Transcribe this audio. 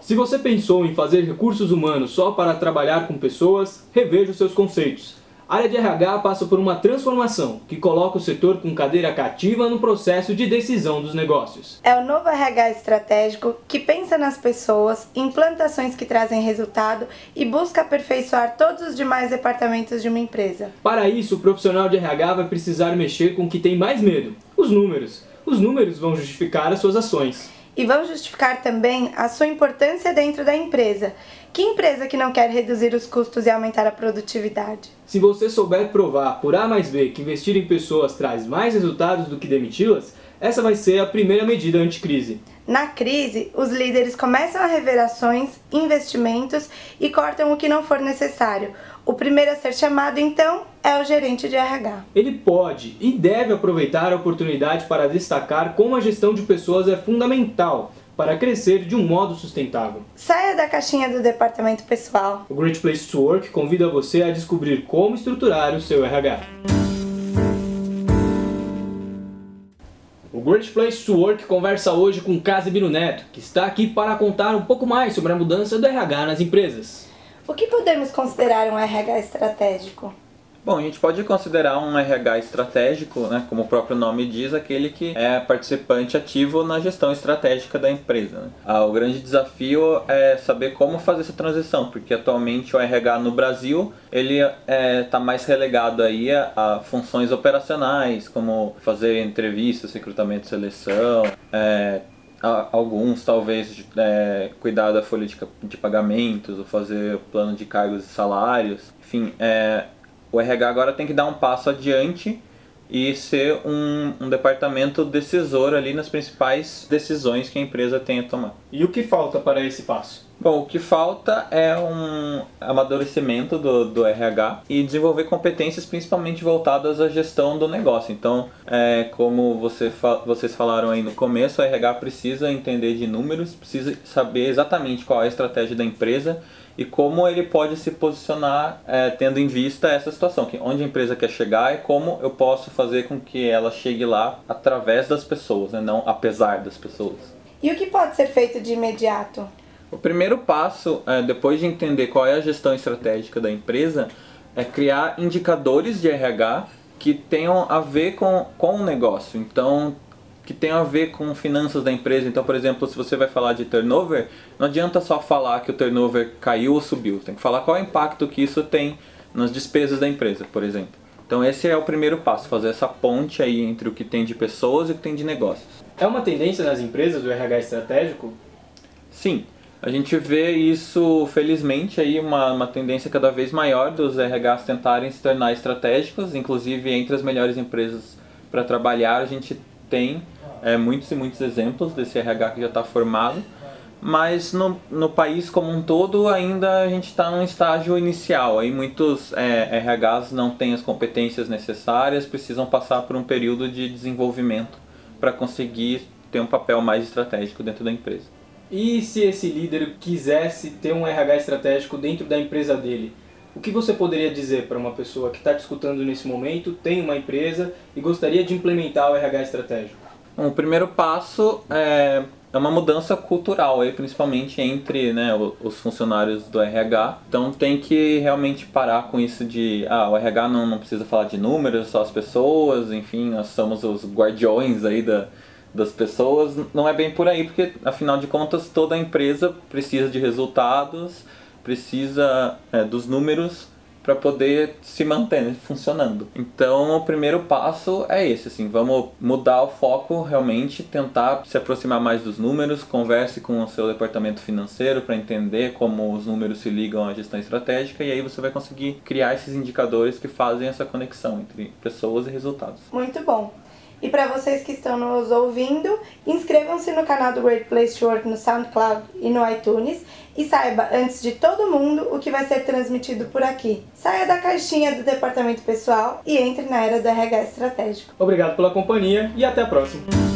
Se você pensou em fazer recursos humanos só para trabalhar com pessoas, reveja os seus conceitos. A área de RH passa por uma transformação que coloca o setor com cadeira cativa no processo de decisão dos negócios. É o novo RH estratégico que pensa nas pessoas, implantações que trazem resultado e busca aperfeiçoar todos os demais departamentos de uma empresa. Para isso, o profissional de RH vai precisar mexer com o que tem mais medo: os números. Os números vão justificar as suas ações e vão justificar também a sua importância dentro da empresa. Que empresa que não quer reduzir os custos e aumentar a produtividade? Se você souber provar por A mais B que investir em pessoas traz mais resultados do que demiti-las, essa vai ser a primeira medida anticrise. Na crise, os líderes começam a rever ações, investimentos e cortam o que não for necessário. O primeiro a ser chamado, então, é o gerente de RH. Ele pode e deve aproveitar a oportunidade para destacar como a gestão de pessoas é fundamental para crescer de um modo sustentável. Saia da caixinha do departamento pessoal. O Great Place to Work convida você a descobrir como estruturar o seu RH. Great Place to Work conversa hoje com Casimiro Neto, que está aqui para contar um pouco mais sobre a mudança do RH nas empresas. O que podemos considerar um RH estratégico? Bom, a gente pode considerar um RH estratégico, né, como o próprio nome diz, aquele que é participante ativo na gestão estratégica da empresa. Né? Ah, o grande desafio é saber como fazer essa transição, porque atualmente o RH no Brasil ele está é, tá mais relegado aí a, a, funções operacionais, como fazer entrevistas, recrutamento seleção, é, alguns talvez é, cuidar da folha de, de pagamentos ou fazer plano de cargos e salários enfim é, o RH agora tem que dar um passo adiante e ser um, um, departamento decisor ali nas principais decisões que a empresa tem a tomar. E o que falta para esse passo? Bom, o que falta é um amadurecimento do, do RH e desenvolver competências principalmente voltadas à gestão do negócio. Então, é, como você, vocês falaram aí no começo, o RH precisa entender de números, precisa saber exatamente qual é a estratégia da empresa e como ele pode se posicionar é, tendo em vista essa situação, que onde a empresa quer chegar e como eu posso fazer com que ela chegue lá através das pessoas, né, não apesar das pessoas. E o que pode ser feito de imediato? O primeiro passo, é, depois de entender qual é a gestão estratégica da empresa, é criar indicadores de RH que tenham a ver com, com o negócio. Então, que tem a ver com finanças da empresa. Então, por exemplo, se você vai falar de turnover, não adianta só falar que o turnover caiu ou subiu. Tem que falar qual é o impacto que isso tem nas despesas da empresa, por exemplo. Então, esse é o primeiro passo, fazer essa ponte aí entre o que tem de pessoas e o que tem de negócios. É uma tendência nas empresas o RH estratégico? Sim. A gente vê isso, felizmente, aí uma, uma tendência cada vez maior dos RHs tentarem se tornar estratégicos, inclusive entre as melhores empresas para trabalhar, a gente tem é, muitos e muitos exemplos desse RH que já está formado, mas no, no país como um todo ainda a gente está num estágio inicial. Aí muitos é, RHs não têm as competências necessárias, precisam passar por um período de desenvolvimento para conseguir ter um papel mais estratégico dentro da empresa. E se esse líder quisesse ter um RH estratégico dentro da empresa dele? O que você poderia dizer para uma pessoa que está te escutando nesse momento, tem uma empresa e gostaria de implementar o RH estratégico? Bom, o primeiro passo é, é uma mudança cultural, aí, principalmente entre né, os funcionários do RH. Então tem que realmente parar com isso de ah, o RH não, não precisa falar de números, só as pessoas, enfim, nós somos os guardiões aí da, das pessoas. Não é bem por aí, porque afinal de contas toda empresa precisa de resultados, precisa é, dos números para poder se manter funcionando. Então, o primeiro passo é esse, assim, vamos mudar o foco realmente, tentar se aproximar mais dos números, converse com o seu departamento financeiro para entender como os números se ligam à gestão estratégica e aí você vai conseguir criar esses indicadores que fazem essa conexão entre pessoas e resultados. Muito bom. E para vocês que estão nos ouvindo, inscrevam-se no canal do Great Place to Work no SoundCloud e no iTunes e saiba, antes de todo mundo, o que vai ser transmitido por aqui. Saia da caixinha do departamento pessoal e entre na era do RH estratégico. Obrigado pela companhia e até a próxima.